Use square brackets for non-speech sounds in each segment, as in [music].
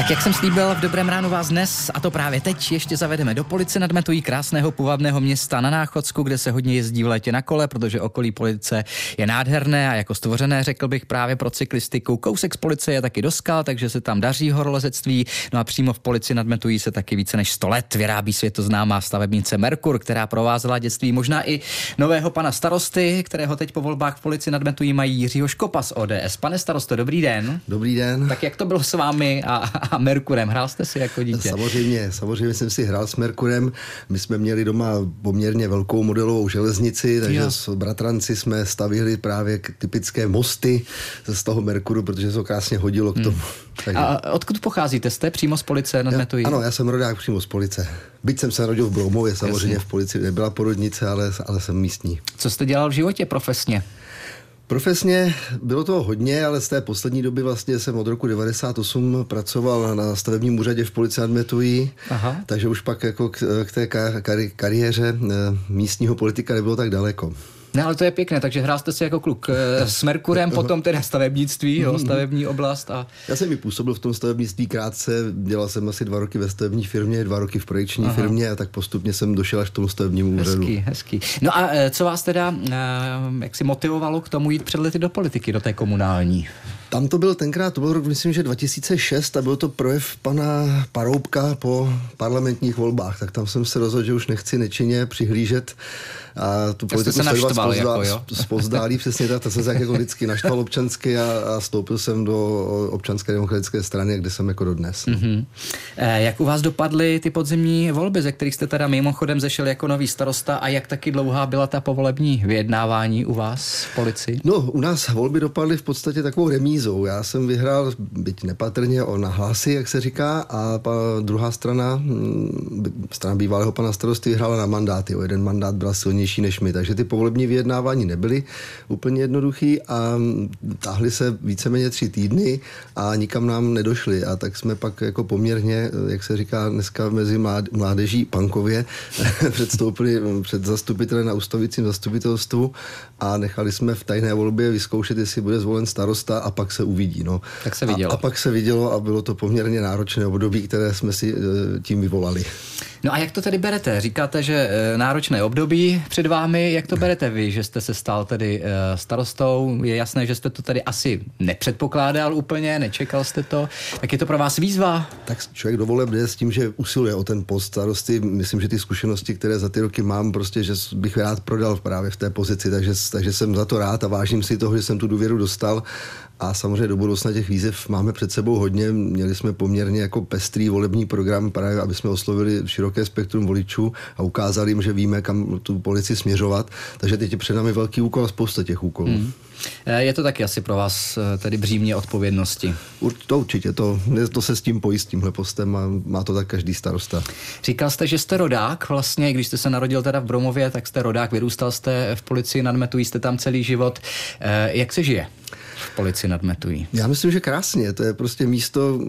Tak jak jsem slíbil, v dobrém ránu vás dnes, a to právě teď, ještě zavedeme do Police nad Metují krásného půvabného města na Náchodsku, kde se hodně jezdí v létě na kole, protože okolí Police je nádherné a jako stvořené, řekl bych, právě pro cyklistiku. Kousek z Police je taky doskal, takže se tam daří horolezectví. No a přímo v Polici nad Metují se taky více než 100 let vyrábí světoznámá stavebnice Merkur, která provázela dětství možná i nového pana starosty, kterého teď po volbách v Polici nad Metují mají Jiřího Škopa z ODS. Pane starosto, dobrý den. Dobrý den. Tak jak to bylo s vámi a, a Merkurem? Hrál jste si jako dítě? Samozřejmě, samozřejmě jsem si hrál s Merkurem. My jsme měli doma poměrně velkou modelovou železnici, takže jo. s bratranci jsme stavili právě typické mosty z toho Merkuru, protože se to krásně hodilo k hmm. tomu. Hmm. [laughs] Takže... A odkud pocházíte? Jste přímo z Police nad Metují? Ano, já jsem rodák přímo z Police. Byť jsem se narodil v Broumově, samozřejmě Jasně. v Polici nebyla porodnice, ale, ale jsem místní. Co jste dělal v životě profesně? Profesně bylo toho hodně, ale z té poslední doby vlastně jsem od roku 98 pracoval na stavebním úřadě v policii Admetují, takže už pak jako k, k té kari- kariéře eh, místního politika nebylo tak daleko. Ne, ale to je pěkné, takže hrál jste si jako kluk eh, s Merkurem, [laughs] potom teda stavebnictví, jo, mhm. stavební oblast. A... Já jsem i působil v tom stavebnictví krátce, dělal jsem asi dva roky ve stavební firmě, dva roky v projekční Aha. firmě a tak postupně jsem došel až k tomu stavebnímu úřadu. Hezký, hezký. No a eh, co vás teda, eh, jak si motivovalo k tomu jít před lety do politiky, do té komunální? Tam to byl tenkrát, to byl rok, myslím, že 2006 a byl to projev pana Paroubka po parlamentních volbách, tak tam jsem se rozhodl, že už nechci nečinně přihlížet a tu politiku sledovat spozdá, jako, spozdálí, přesně tak, to jsem se jako vždycky naštval [laughs] občansky a, a stoupil jsem do občanské demokratické strany, kde jsem jako dodnes. Mm-hmm. E, jak u vás dopadly ty podzimní volby, ze kterých jste teda mimochodem zešel jako nový starosta a jak taky dlouhá byla ta povolební vyjednávání u vás v policii? No, u nás volby dopadly v podstatě takovou remízou. Já jsem vyhrál, byť nepatrně, o nahlasy, jak se říká, a pa, druhá strana, hm, strana bývalého pana starosty, vyhrála na mandáty. O jeden mandát byla silně silnější než my. Takže ty povolební vyjednávání nebyly úplně jednoduchý a táhly se víceméně tři týdny a nikam nám nedošli. A tak jsme pak jako poměrně, jak se říká dneska mezi mládeží Pankově, [laughs] předstoupili před zastupitelem na ustavícím zastupitelstvu a nechali jsme v tajné volbě vyzkoušet, jestli bude zvolen starosta a pak se uvidí. No. Tak se vidělo. A, a pak se vidělo a bylo to poměrně náročné období, které jsme si e, tím vyvolali. No a jak to tedy berete? Říkáte, že e, náročné období před vámi, jak to berete vy, že jste se stal tedy e, starostou? Je jasné, že jste to tady asi nepředpokládal úplně, nečekal jste to. Tak je to pro vás výzva? Tak člověk dovoleb jde s tím, že usiluje o ten post starosty. Myslím, že ty zkušenosti, které za ty roky mám, prostě, že bych rád prodal právě v té pozici, takže, takže jsem za to rád a vážím si toho, že jsem tu důvěru dostal a samozřejmě do budoucna těch výzev máme před sebou hodně. Měli jsme poměrně jako pestrý volební program, právě aby jsme oslovili široké spektrum voličů a ukázali jim, že víme, kam tu polici směřovat. Takže teď je před námi velký úkol a spousta těch úkolů. Hmm. Je to taky asi pro vás eh, tedy břímě odpovědnosti? To určitě, to, to se s tím pojí, s tímhle postem a má to tak každý starosta. Říkal jste, že jste rodák vlastně, když jste se narodil teda v Bromově, tak jste rodák, vyrůstal jste v policii, nadmetují jste tam celý život. Jak se žije? V Polici nad Metují? Já myslím, že krásně. To je prostě místo,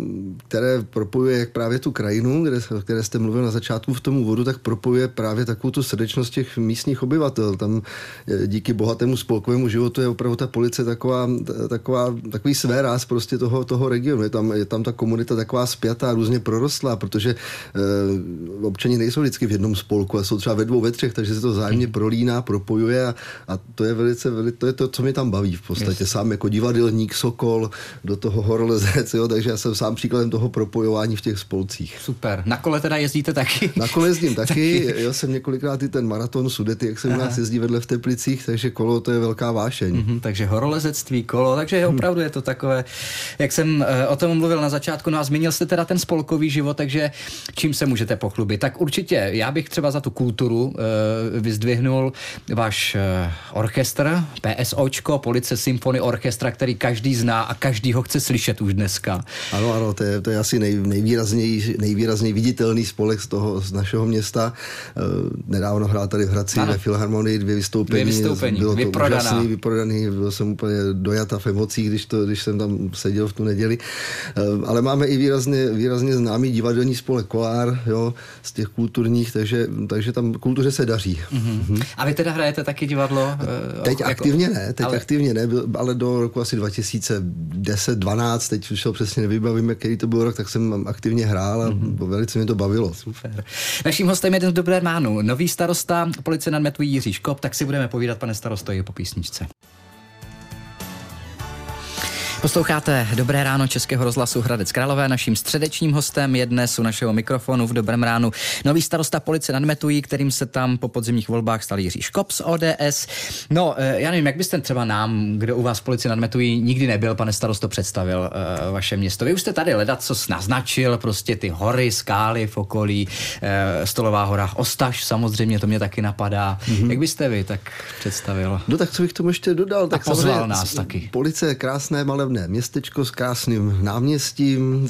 které propojuje jak právě tu krajinu, kde, které jste mluvil na začátku v tom úvodu, tak propojuje právě takovou tu srdečnost těch místních obyvatel. Tam e, díky bohatému spolkovému životu je opravdu ta police taková, taková, takový své ráz prostě toho, toho regionu. Je tam, je tam ta komunita taková spjatá, různě prorostlá, protože e, občani nejsou vždycky v jednom spolku, a jsou třeba ve dvou, ve třech, takže se to zájemně prolíná, propojuje a, a to je velice, velice, to je to, co mě tam baví v podstatě. Yes. Sám jako divadelník, sokol, do toho horolezec, jo, takže já jsem sám příkladem toho propojování v těch spolcích. Super. Na kole teda jezdíte taky? Na kole jezdím [laughs] taky. Já jsem několikrát i ten maraton Sudety, jak se u nás jezdí vedle v Teplicích, takže kolo to je velká vášeň. Mm-hmm, takže horolezectví, kolo, takže hm. opravdu je to takové, jak jsem uh, o tom mluvil na začátku, no a zmínil jste teda ten spolkový život, takže čím se můžete pochlubit? Tak určitě, já bych třeba za tu kulturu uh, vyzdvihnul váš uh, orchestr, PSOčko, Police Symphony Orchestra, který každý zná a každý ho chce slyšet už dneska. Ano, ano, to je, to je asi nej, nejvýrazněji, nejvýrazněji viditelný spolek z toho, z našeho města. E, nedávno hrál tady v Hradci ano. ve Filharmonii dvě vystoupení. Dvě vystoupení, Bylo to vyprodaná. úžasný, vyprodaný, byl jsem úplně dojata v emocích, když, to, když jsem tam seděl v tu neděli. E, ale máme i výrazně, výrazně známý divadelní spolek Kolár, jo, z těch kulturních, takže, takže tam kultuře se daří. Mm-hmm. Mm-hmm. A vy teda hrajete taky divadlo? Teď jako, aktivně ne, teď ale... aktivně ne, ale do roku roku asi 2010-12, teď už to přesně nevybavím, jaký to byl rok, tak jsem aktivně hrál a mm-hmm. velice mě to bavilo. Super. Naším hostem je dnes Dobré ráno. Nový starosta policie nad Metují Jiří Škop, tak si budeme povídat, pane starosto, i po písničce. Posloucháte Dobré ráno Českého rozhlasu Hradec Králové. Naším středečním hostem je dnes u našeho mikrofonu v Dobrém ránu nový starosta policie nadmetují, kterým se tam po podzimních volbách stal Jiří Škop z ODS. No, eh, já nevím, jak byste třeba nám, kdo u vás v policii nadmetují, nikdy nebyl, pane starosto, představil uh, vaše město. Vy už jste tady ledat, co naznačil, prostě ty hory, skály v okolí, uh, Stolová hora, Ostaš samozřejmě, to mě taky napadá. Mm-hmm. Jak byste vy tak představil? No tak co bych tomu ještě dodal? Tak A pozval nás taky. Policie krásné malé malebné městečko s krásným náměstím,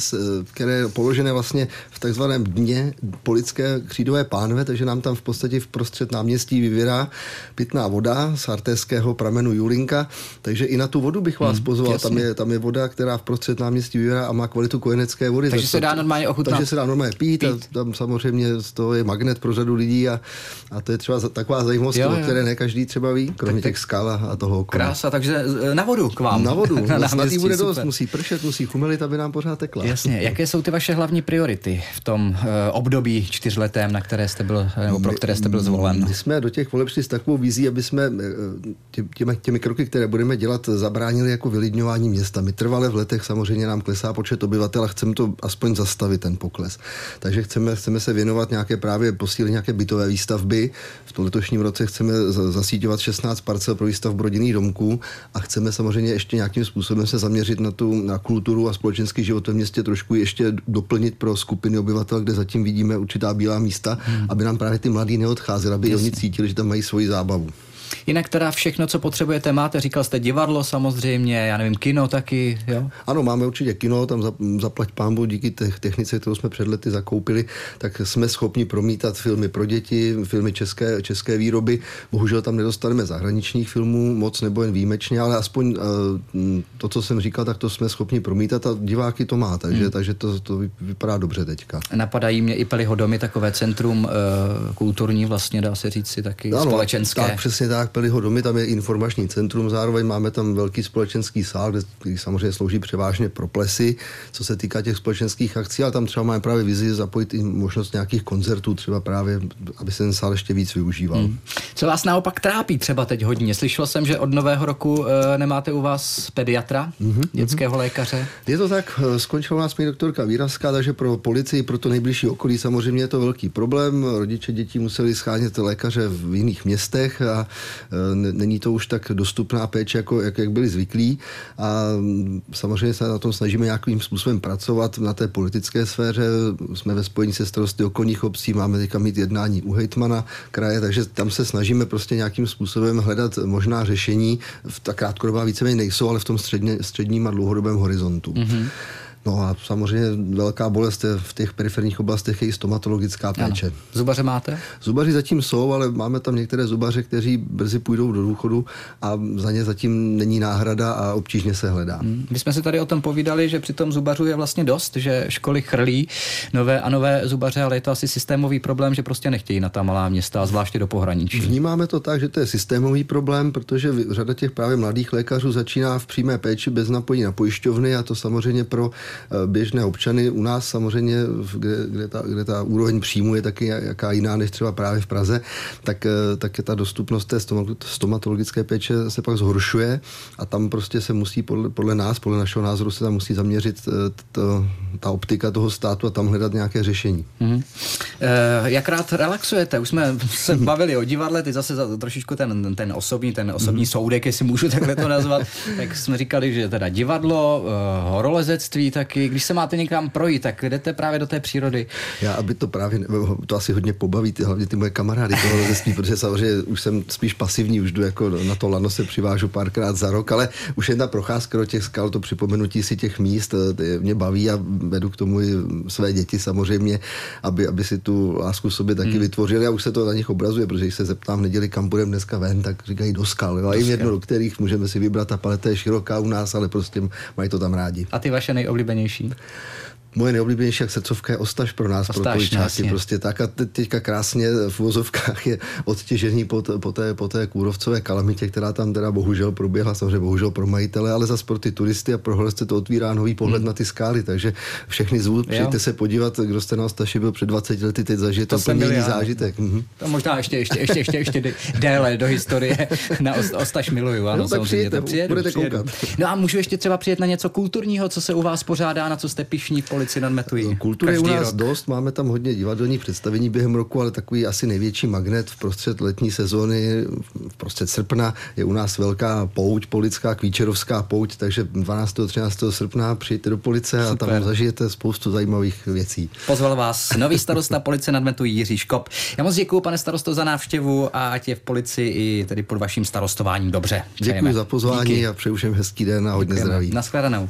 které je položené vlastně v takzvaném dně polické křídové pánve, takže nám tam v podstatě v prostřed náměstí vyvěrá pitná voda z artéského pramenu Julinka, takže i na tu vodu bych vás hmm, pozval. Tam je, tam je voda, která v prostřed náměstí vyvěrá a má kvalitu kojenecké vody. Takže se dá normálně ochutnat. Takže se dá normálně pít, pít. A tam samozřejmě z toho je magnet pro řadu lidí a, a to je třeba taková zajímavost, jo, jo. které ne každý třeba ví, kromě tak, těch skal a toho okolí. Krása, takže na vodu k vám. Na vodu. [laughs] na náměstí bude super. dost, musí pršet, musí chumelit, aby nám pořád tekla. Jasně, jaké jsou ty vaše hlavní priority v tom uh, období čtyřletém, na které jste byl, nebo pro které jste byl zvolen? My jsme do těch voleb šli s takovou vizí, aby jsme eh, těmi, těmi kroky, které budeme dělat, zabránili jako vylidňování města. My trvale v letech samozřejmě nám klesá počet obyvatel a chceme to aspoň zastavit, ten pokles. Takže chceme, chceme se věnovat nějaké právě posílení nějaké bytové výstavby. V tom letošním roce chceme zasíťovat 16 parcel pro výstavbu rodinných domků a chceme samozřejmě ještě nějakým způsobem se zaměřit na tu na kulturu a společenský život ve městě trošku ještě doplnit pro skupiny obyvatel, kde zatím vidíme určitá bílá místa, hmm. aby nám právě ty mladí neodcházeli, aby Jasně. oni cítili, že tam mají svoji zábavu. Jinak teda všechno, co potřebujete, máte. Říkal jste divadlo samozřejmě, já nevím, kino taky, jo? Ano, máme určitě kino, tam zaplať pámbu díky technice, kterou jsme před lety zakoupili, tak jsme schopni promítat filmy pro děti, filmy české, české výroby. Bohužel tam nedostaneme zahraničních filmů moc nebo jen výjimečně, ale aspoň uh, to, co jsem říkal, tak to jsme schopni promítat a diváky to má, takže, hmm. takže to, to vypadá dobře teďka. Napadají mě i Pelihodomy, takové centrum uh, kulturní vlastně, dá se říct si taky ano, společenské. Tak, přesně tak Peliho domy, tam je informační centrum, zároveň máme tam velký společenský sál, který samozřejmě slouží převážně pro plesy, co se týká těch společenských akcí, ale tam třeba máme právě vizi zapojit i možnost nějakých koncertů, třeba právě, aby se ten sál ještě víc využíval. Hmm. Co vás naopak trápí třeba teď hodně? Slyšel jsem, že od nového roku e, nemáte u vás pediatra, mm-hmm, dětského lékaře. Je to tak, eh, skončila nás paní doktorka Výrazka, takže pro policii, pro to nejbližší okolí samozřejmě je to velký problém. Rodiče dětí museli schánět lékaře v jiných městech a není to už tak dostupná péče, jako, jak, jak byli zvyklí a samozřejmě se na tom snažíme nějakým způsobem pracovat na té politické sféře. Jsme ve spojení se starosty okolních obcí, máme teďka mít jednání u hejtmana kraje, takže tam se snažíme prostě nějakým způsobem hledat možná řešení. Ta krátkodobá víceméně nejsou, ale v tom středně, středním a dlouhodobém horizontu. Mm-hmm. No a samozřejmě velká bolest je v těch periferních oblastech je i stomatologická péče. Ano. Zubaře máte? Zubaři zatím jsou, ale máme tam některé zubaře, kteří brzy půjdou do důchodu a za ně zatím není náhrada a obtížně se hledá. Hmm. My jsme si tady o tom povídali, že při tom zubařů je vlastně dost, že školy chrlí nové a nové zubaře, ale je to asi systémový problém, že prostě nechtějí na ta malá města, zvláště do pohraničí. Vnímáme to tak, že to je systémový problém, protože řada těch právě mladých lékařů začíná v přímé péči bez napojí na pojišťovny a to samozřejmě pro běžné občany. U nás samozřejmě, kde, kde, ta, kde ta úroveň příjmu je taky jaká jiná než třeba právě v Praze, tak, eh, tak je ta dostupnost té stomatologické péče se pak zhoršuje a tam prostě se musí podle, podle nás, podle našeho názoru se tam musí zaměřit eh, to, ta optika toho státu a tam hledat nějaké řešení. Mm-hmm. E, jak rád relaxujete? Už jsme [laughs] se bavili o divadle, ty zase za, trošičku ten, ten osobní, ten osobní mm-hmm. soudek, jestli můžu takhle to nazvat, [laughs] tak jsme říkali, že teda divadlo, horolezectví taky, když se máte někam projít, tak jdete právě do té přírody. Já, aby to právě, to asi hodně pobaví, ty, hlavně ty moje kamarády toho lezectví, protože samozřejmě už jsem spíš pasivní, už jdu jako na to lano se přivážu párkrát za rok, ale už jen ta procházka do těch skal, to připomenutí si těch míst, mě baví a vedu k tomu i své děti samozřejmě, aby, aby si tu lásku sobě taky hmm. vytvořili a už se to na nich obrazuje, protože když se zeptám v neděli, kam budeme dneska ven, tak říkají do skal. Jo? A jim jedno, do kterých můžeme si vybrat, ta paleta je široká u nás, ale prostě mají to tam rádi. A ty vaše nejoblíbenější? nejoblíbenější? Moje nejoblíbenější jak srdcovka je Ostaš pro nás, Ostaš, pro poličáky. Prostě tak a teďka krásně v úvozovkách je odtěžení po, po, té, po té kůrovcové kalamitě, která tam teda bohužel proběhla, samozřejmě bohužel pro majitele, ale za sporty turisty a pro horolezce to otvírá nový pohled hmm. na ty skály, takže všechny zvu, přijďte se podívat, kdo jste na Ostaši byl před 20 lety, teď zažijete to úplně jiný zážitek. Mhm. To možná ještě, ještě, ještě, ještě, ještě déle do historie na Ostaš miluju. Ano, no, tak přijďte, přijedu, budete přijedu. koukat. No a můžu ještě třeba přijet na něco kulturního, co se u vás pořádá, na co jste pišní v nad Metují? Kultury je u nás rok. dost, máme tam hodně divadelních představení během roku, ale takový asi největší magnet v prostřed letní sezóny, v prostřed srpna je u nás velká pouť polická, kvíčerovská pouť, takže 12. 13. srpna přijďte do police Super. a tam zažijete spoustu zajímavých věcí. Pozval vás nový starosta policie nad Metují Jiří Škop. Já moc děkuji, pane starosto, za návštěvu a ať je v policii i tedy pod vaším starostováním dobře. Děkuji za pozvání Díky. a přeju všem hezký den a hodně Děkujeme. zdraví. Naschledanou.